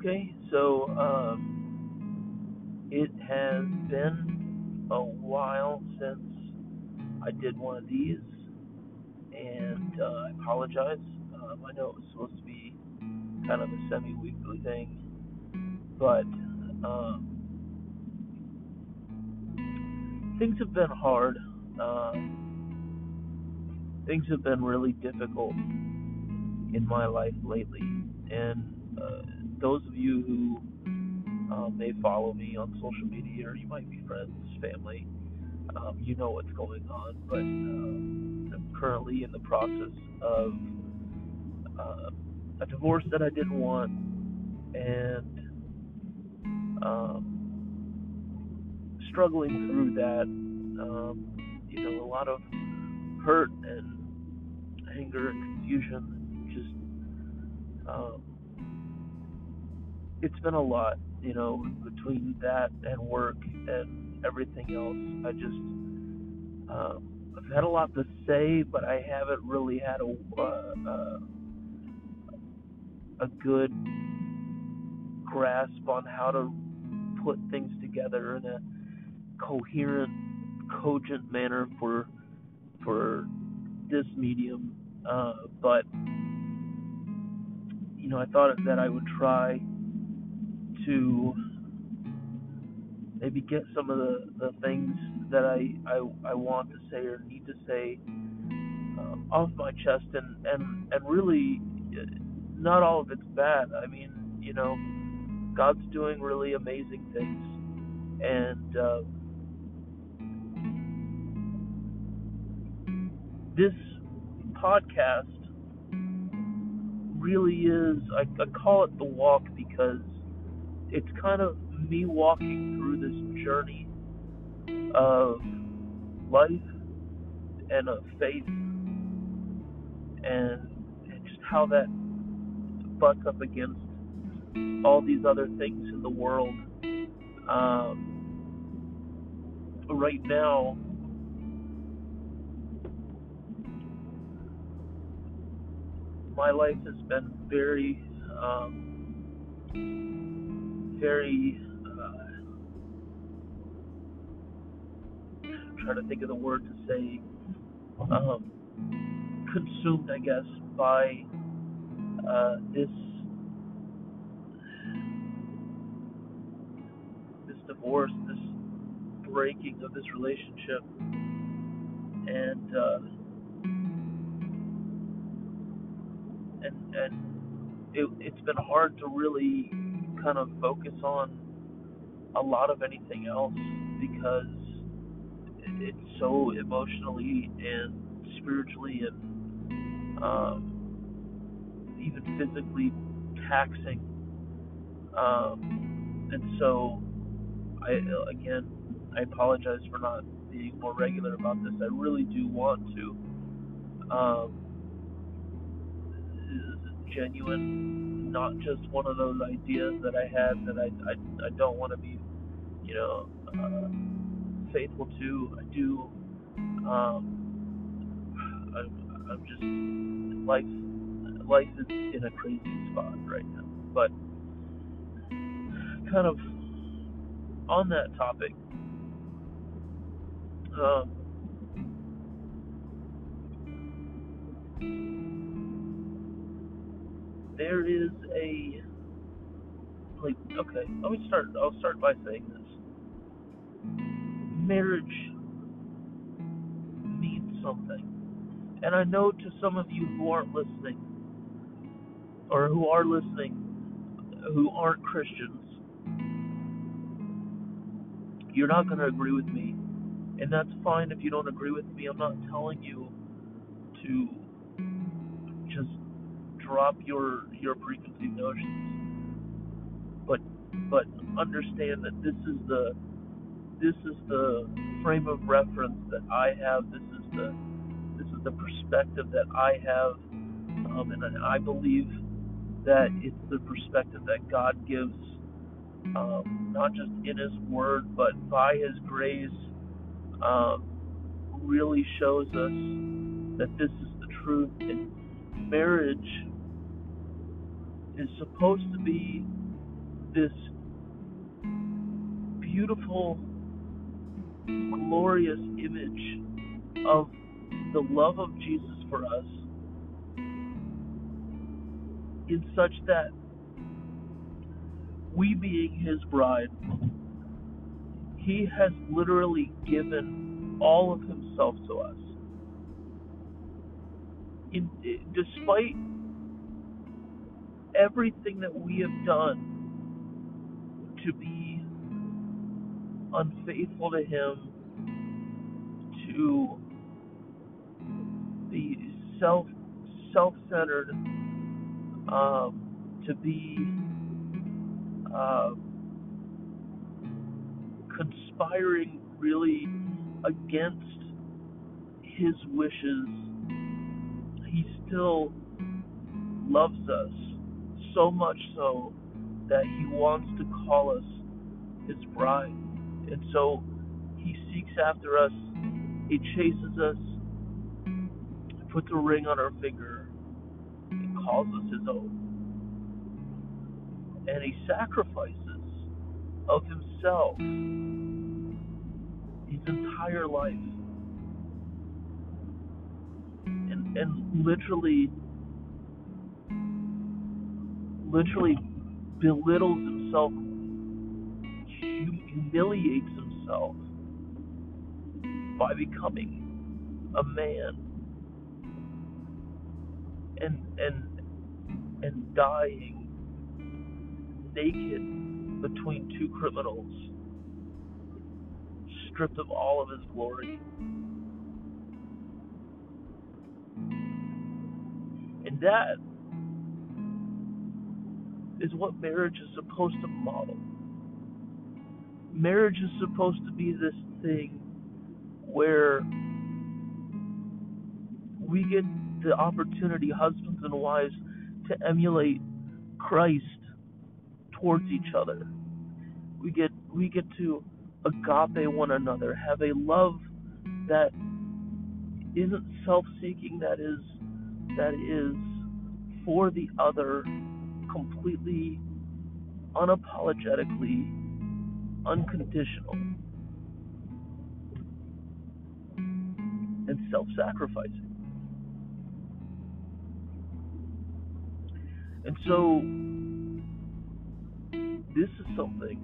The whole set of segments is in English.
Okay, so um, it has been a while since I did one of these, and uh, I apologize. Um, I know it was supposed to be kind of a semi-weekly thing, but um, things have been hard. Uh, things have been really difficult in my life lately, and uh, those of you who uh, may follow me on social media, or you might be friends, family, um, you know what's going on. But uh, I'm currently in the process of uh, a divorce that I didn't want, and um, struggling through that. Um, you know, a lot of hurt and anger and confusion. Just, um, it's been a lot, you know, between that and work and everything else. I just, um, I've had a lot to say, but I haven't really had a uh, uh, a good grasp on how to put things together in a coherent, cogent manner for for this medium. Uh, but you know, I thought that I would try to maybe get some of the, the things that I, I I want to say or need to say uh, off my chest and and and really not all of it's bad. I mean, you know, God's doing really amazing things, and uh, this podcast really is. I, I call it the walk because it's kind of me walking through this journey of life and of faith and, just how that butts up against all these other things in the world. Um, right now, my life has been very, um, very. Uh, trying to think of the word to say. Um, consumed, I guess, by uh, this this divorce, this breaking of this relationship, and uh, and and it, it's been hard to really kind of focus on a lot of anything else because it's so emotionally and spiritually and um, even physically taxing. Um, and so, I again, I apologize for not being more regular about this. I really do want to. Um, genuine, not just one of those ideas that I had that I I, I don't want to be, you know, uh, faithful to. I do. Um, I'm, I'm just life life is in a crazy spot right now. But kind of on that topic, um, there is a like okay, let me start I'll start by saying this. Marriage means something. And I know to some of you who aren't listening, or who are listening who aren't Christians, you're not going to agree with me. And that's fine if you don't agree with me. I'm not telling you to drop your your preconceived notions. But but understand that this is the this is the frame of reference that I have. This is the this is the perspective that I have, um, and I believe that it's the perspective that God gives, um, not just in His Word, but by His grace, um, really shows us that this is the truth. And marriage is supposed to be this beautiful, glorious image of the love of Jesus for us in such that we being his bride, he has literally given all of himself to us. In, despite everything that we have done to be unfaithful to him, to be self self centered, um, to be uh, conspiring really against his wishes, he still loves us so much so that he wants to call us his bride. And so he seeks after us, he chases us, puts a ring on our finger, and calls us his own. And he sacrifices of himself his entire life. And, and literally literally belittles himself, humiliates himself by becoming a man and and and dying naked between two criminals, stripped of all of his glory. And that is what marriage is supposed to model. Marriage is supposed to be this thing where we get the opportunity, husbands and wives, to emulate Christ towards each other. We get we get to agape one another, have a love that isn't self-seeking, that is that is for the other completely, unapologetically, unconditional, and self sacrificing. And so, this is something,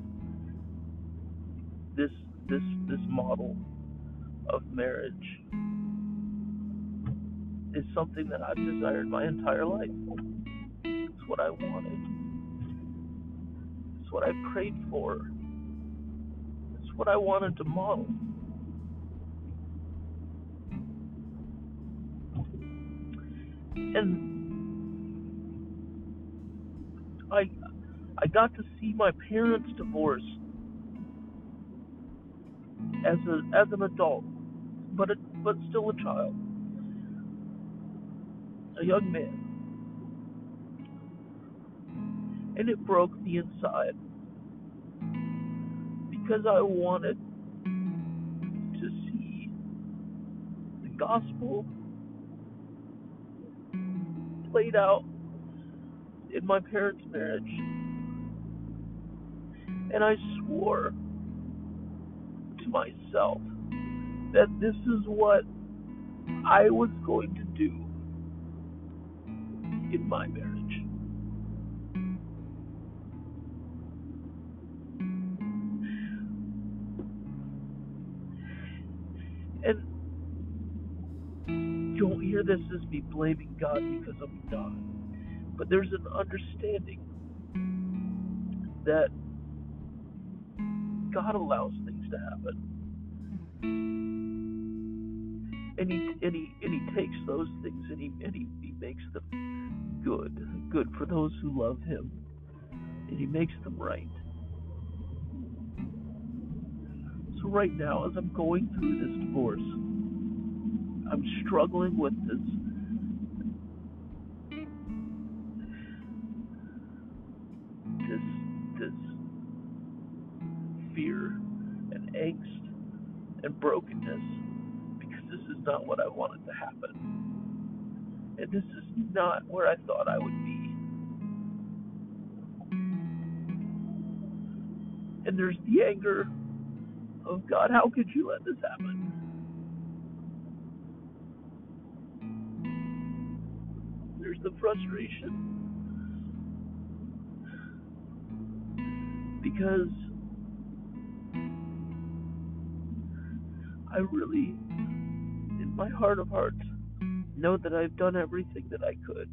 this, this, this model of marriage is something that I've desired my entire life what I wanted. It's what I prayed for. It's what I wanted to model. And I I got to see my parents divorce as a as an adult, but a, but still a child, a young man. And it broke me inside because I wanted to see the gospel played out in my parents' marriage. And I swore to myself that this is what I was going to do in my marriage. Don't hear this as me blaming God because I'm not. But there's an understanding that God allows things to happen. And he and he and he takes those things and he and he, he makes them good. Good for those who love him. And he makes them right. Right now as I'm going through this divorce I'm struggling with this this this fear and angst and brokenness because this is not what I wanted to happen. And this is not where I thought I would be. And there's the anger of God, how could you let this happen? There's the frustration. Because I really, in my heart of hearts, know that I've done everything that I could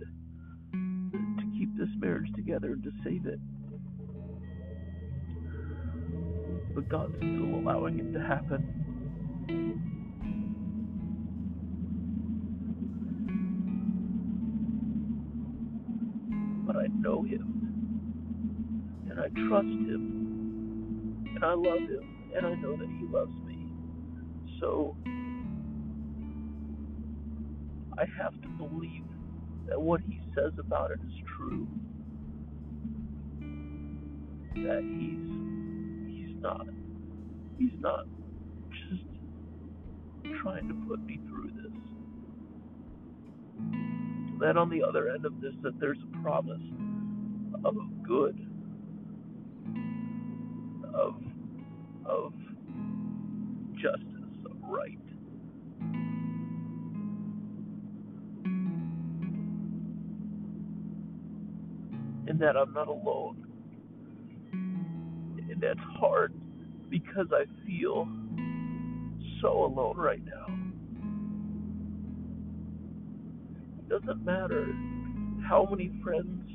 to keep this marriage together and to save it. But God's still allowing it to happen. But I know Him, and I trust Him, and I love Him, and I know that He loves me. So I have to believe that what He says about it is true. That He's not He's not just trying to put me through this. Then on the other end of this, that there's a promise of good, of of justice, of right. And that I'm not alone. That's hard because I feel so alone right now. It doesn't matter how many friends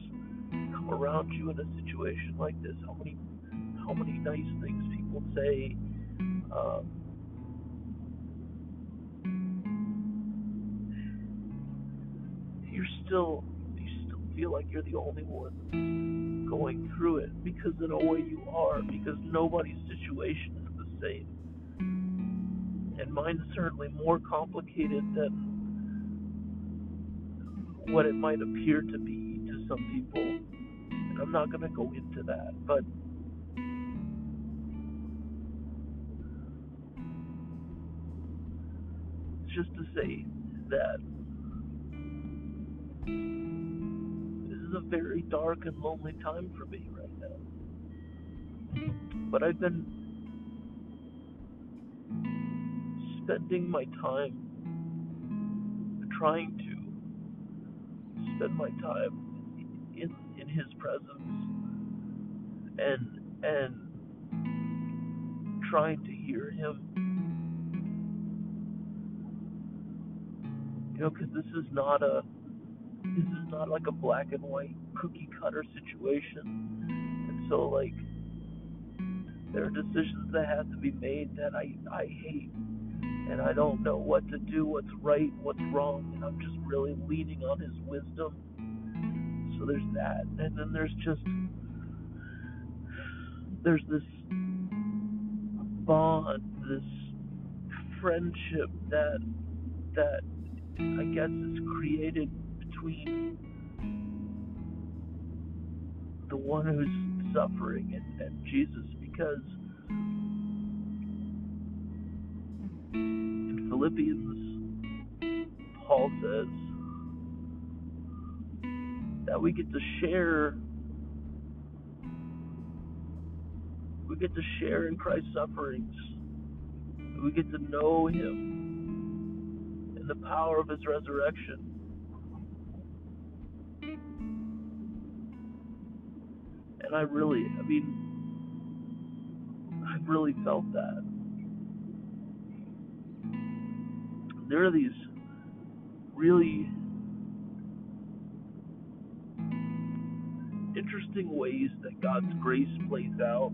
come around you in a situation like this, how many how many nice things people say. Um, you're still you still feel like you're the only one going through it because in a way you are because nobody's situation is the same. And mine's certainly more complicated than what it might appear to be to some people. And I'm not going to go into that but just to say that is a very dark and lonely time for me right now. But I've been spending my time trying to spend my time in in his presence and and trying to hear him you know because this is not a this is not like a black and white cookie cutter situation. And so like there are decisions that have to be made that I I hate and I don't know what to do, what's right, what's wrong, and I'm just really leaning on his wisdom. So there's that. And then there's just there's this bond, this friendship that that I guess is created between the one who's suffering and, and Jesus because in Philippians, Paul says that we get to share we get to share in Christ's sufferings. We get to know him and the power of his resurrection. And I really, I mean, I've really felt that. There are these really interesting ways that God's grace plays out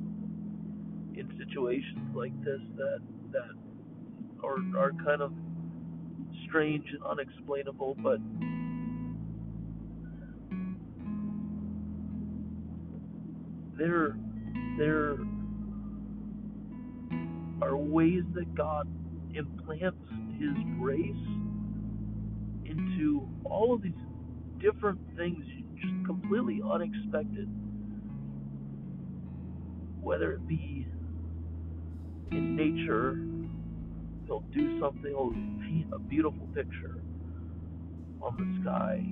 in situations like this that that are are kind of strange and unexplainable, but there there are ways that God implants His grace into all of these different things, just completely unexpected. Whether it be in nature, He'll do something, He'll paint a beautiful picture on the sky,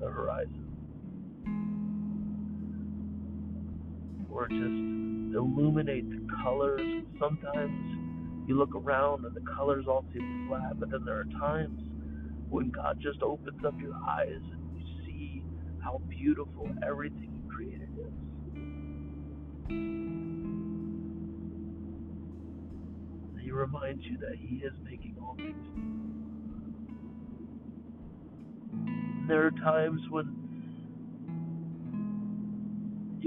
the horizon or just illuminate the colors. Sometimes you look around and the colors all seem flat, but then there are times when God just opens up your eyes and you see how beautiful everything He created is. He reminds you that He is making all things new. There are times when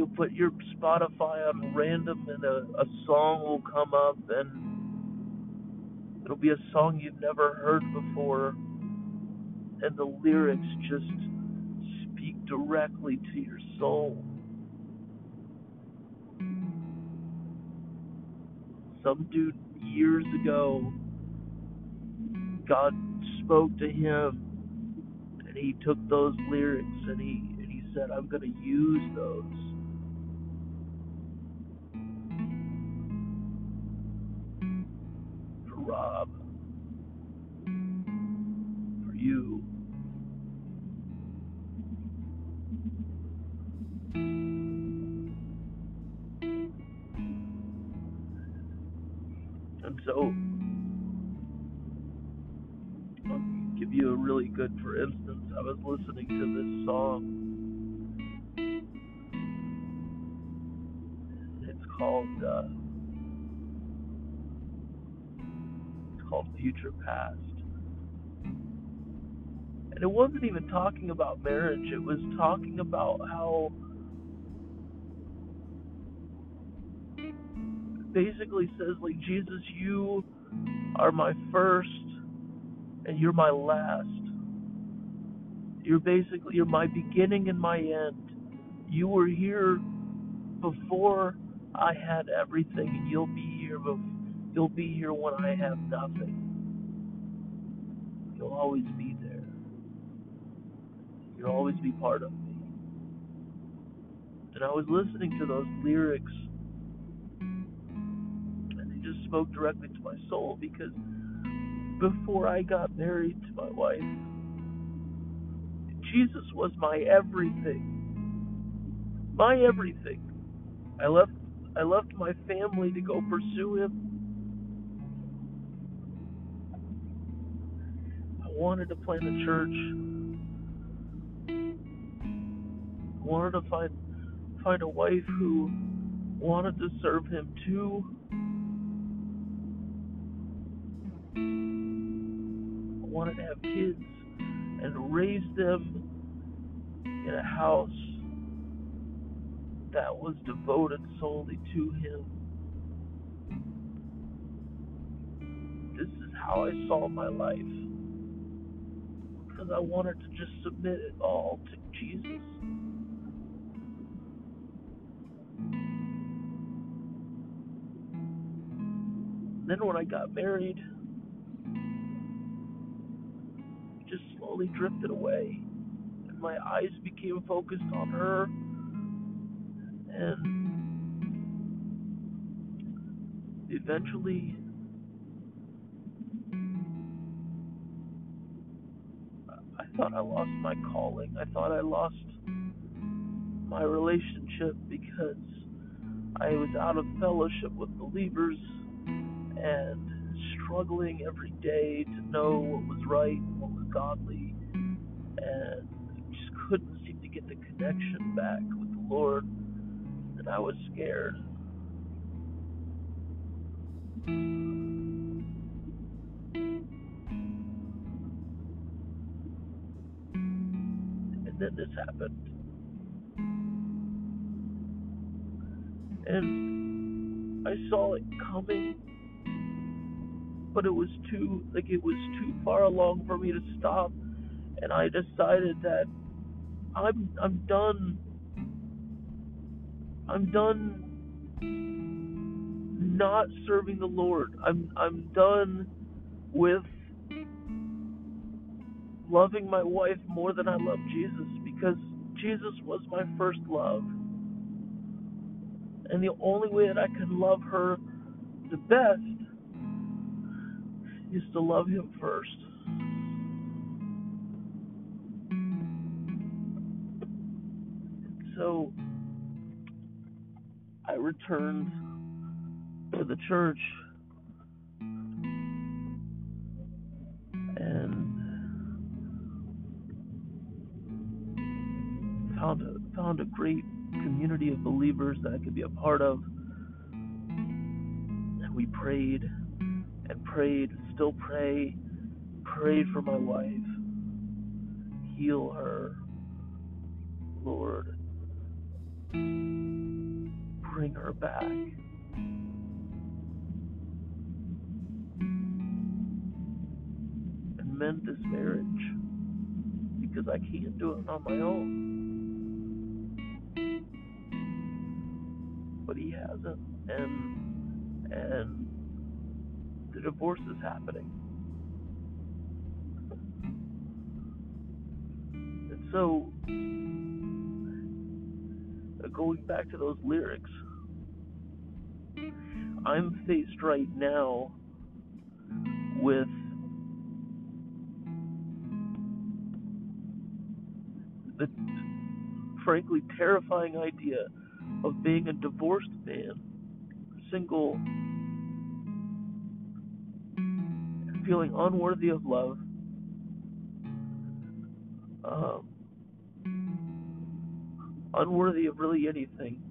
you'll put your Spotify on random and a, a song will come up and it'll be a song you've never heard before and the lyrics just speak directly to your soul. Some dude years ago, God spoke to him and he took those lyrics and he and he said, I'm gonna use those. Rob. For you. And so I'll give you a really good for instance. I was listening to this song. It's called uh, called Future Past. And it wasn't even talking about marriage, it was talking about how basically says like Jesus, you are my first and you're my last. You're basically you're my beginning and my end. You were here before I had everything, and you'll be here. Bef- you'll be here when I have nothing. You'll always be there. You'll always be part of me. And I was listening to those lyrics, and they just spoke directly to my soul because before I got married to my wife, Jesus was my everything. My everything. I left I left my family to go pursue him. Wanted to play in the church. Wanted to find find a wife who wanted to serve him too. Wanted to have kids and raise them in a house that was devoted solely to him. This is how I saw my life. Because I wanted to just submit it all to Jesus. Then when I got married, it just slowly drifted away. And my eyes became focused on her. And eventually, thought I lost my calling. I thought I lost my relationship because I was out of fellowship with believers and struggling every day to know what was right and what was godly and just couldn't seem to get the connection back with the Lord and I was scared. And this happened. And I saw it coming but it was too like it was too far along for me to stop and I decided that I'm I'm done I'm done not serving the Lord. I'm I'm done with loving my wife more than I love Jesus because Jesus was my first love. And the only way that I can love her the best is to love him first. So I returned to the church found a, great community of believers that I could be a part of. And we prayed and prayed, still pray, prayed for my wife. Heal her, Lord. Bring her back. And mend this marriage because I can't do it on my own. But he hasn't, and and the divorce is happening. And so, uh, going back to those lyrics, I'm faced right now with the frankly terrifying idea of being a divorced man, single, feeling unworthy of love. Um, unworthy of really anything.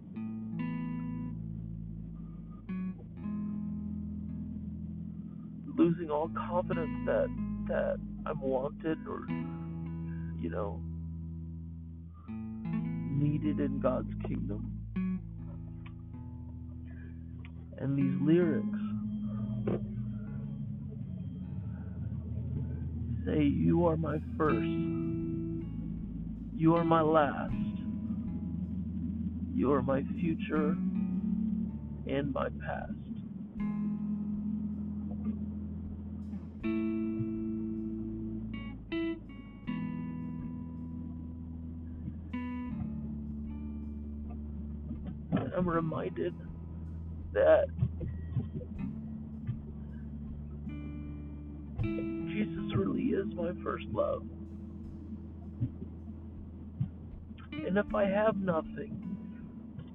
Losing all confidence that that I'm wanted or you know needed in God's kingdom. And these lyrics. Say, You are my first, you are my last, you are my future and my past. I'm reminded that Jesus really is my first love. And if I have nothing,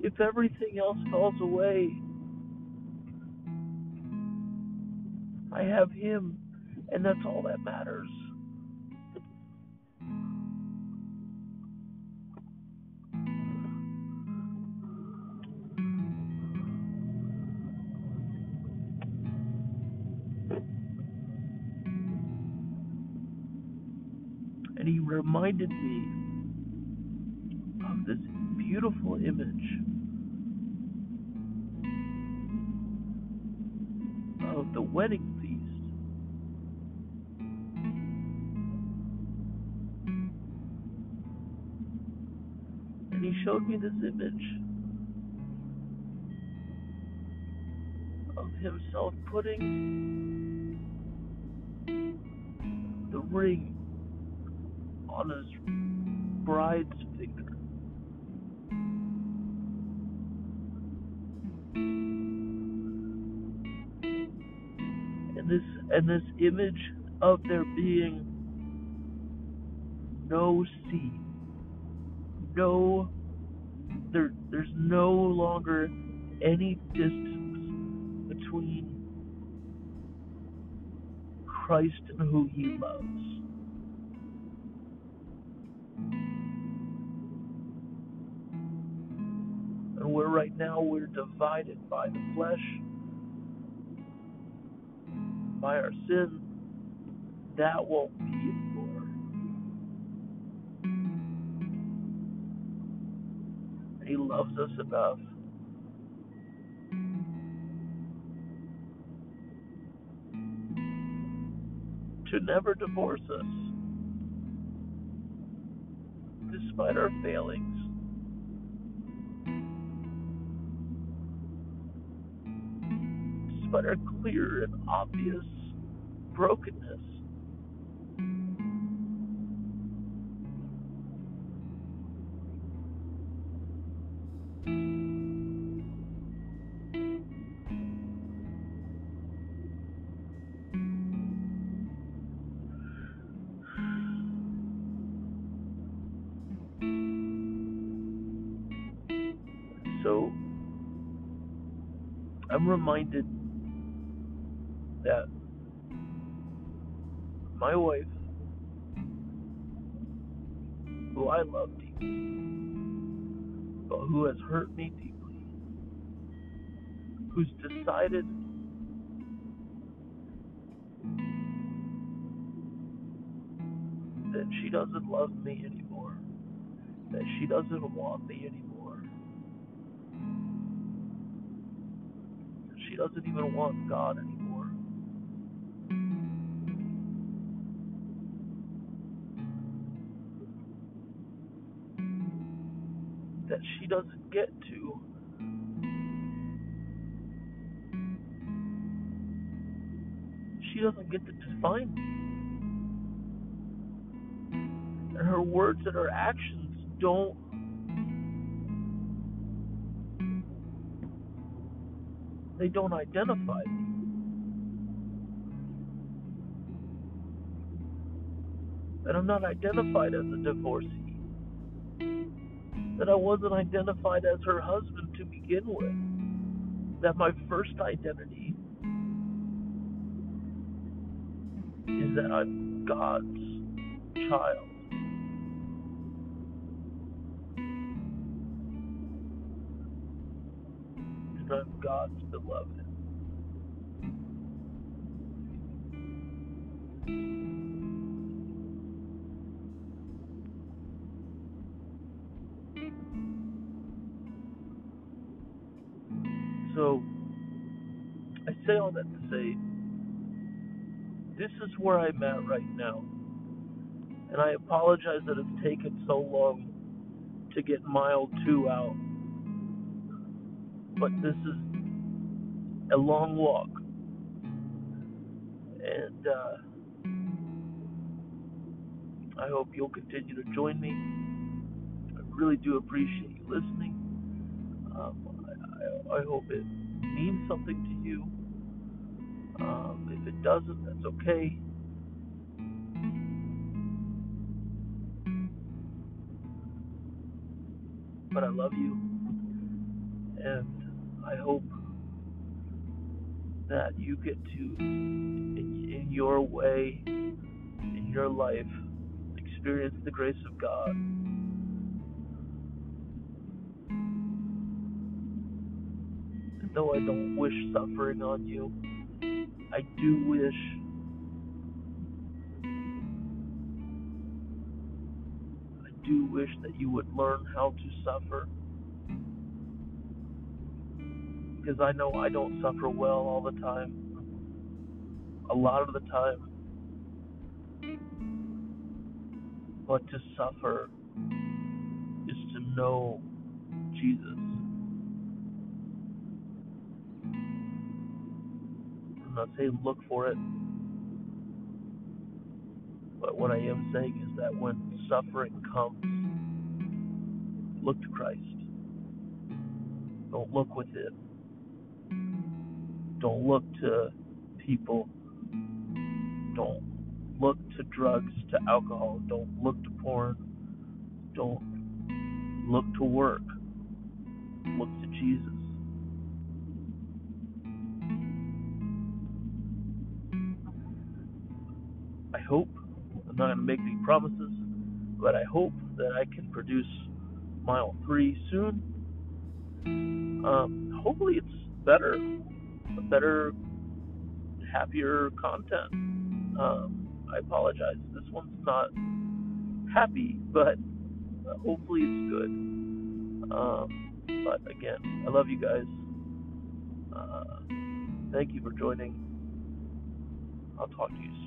if everything else falls away, I have Him, and that's all that matters. Reminded me of this beautiful image of the wedding feast. And he showed me this image of himself putting the ring finger. And this and this image of there being no sea, no there there's no longer any distance between Christ and who he loves. Right now we're divided by the flesh, by our sin, that won't be anymore. And he loves us enough to never divorce us, despite our failings. Despite a clear and obvious brokenness. So I'm reminded that my wife, who I love deeply, but who has hurt me deeply, who's decided that she doesn't love me anymore, that she doesn't want me anymore, she doesn't even want God anymore. Get to she doesn't get to define me. And her words and her actions don't they don't identify me. And I'm not identified as a divorcee. That I wasn't identified as her husband to begin with. That my first identity is that I'm God's child. And I'm God's beloved. So, I say all that to say this is where I'm at right now. And I apologize that it's taken so long to get mile two out. But this is a long walk. And uh, I hope you'll continue to join me. Really do appreciate you listening. Um, I, I, I hope it means something to you. Um, if it doesn't, that's okay. But I love you, and I hope that you get to, in, in your way, in your life, experience the grace of God. Though I don't wish suffering on you, I do wish I do wish that you would learn how to suffer. Because I know I don't suffer well all the time. A lot of the time. But to suffer is to know Jesus. Not saying look for it, but what I am saying is that when suffering comes, look to Christ. Don't look within. Don't look to people. Don't look to drugs, to alcohol. Don't look to porn. Don't look to work. Look to Jesus. Hope, I'm not going to make any promises, but I hope that I can produce mile three soon. Um, hopefully, it's better, better, happier content. Um, I apologize. This one's not happy, but hopefully it's good. Um, but again, I love you guys. Uh, thank you for joining. I'll talk to you soon.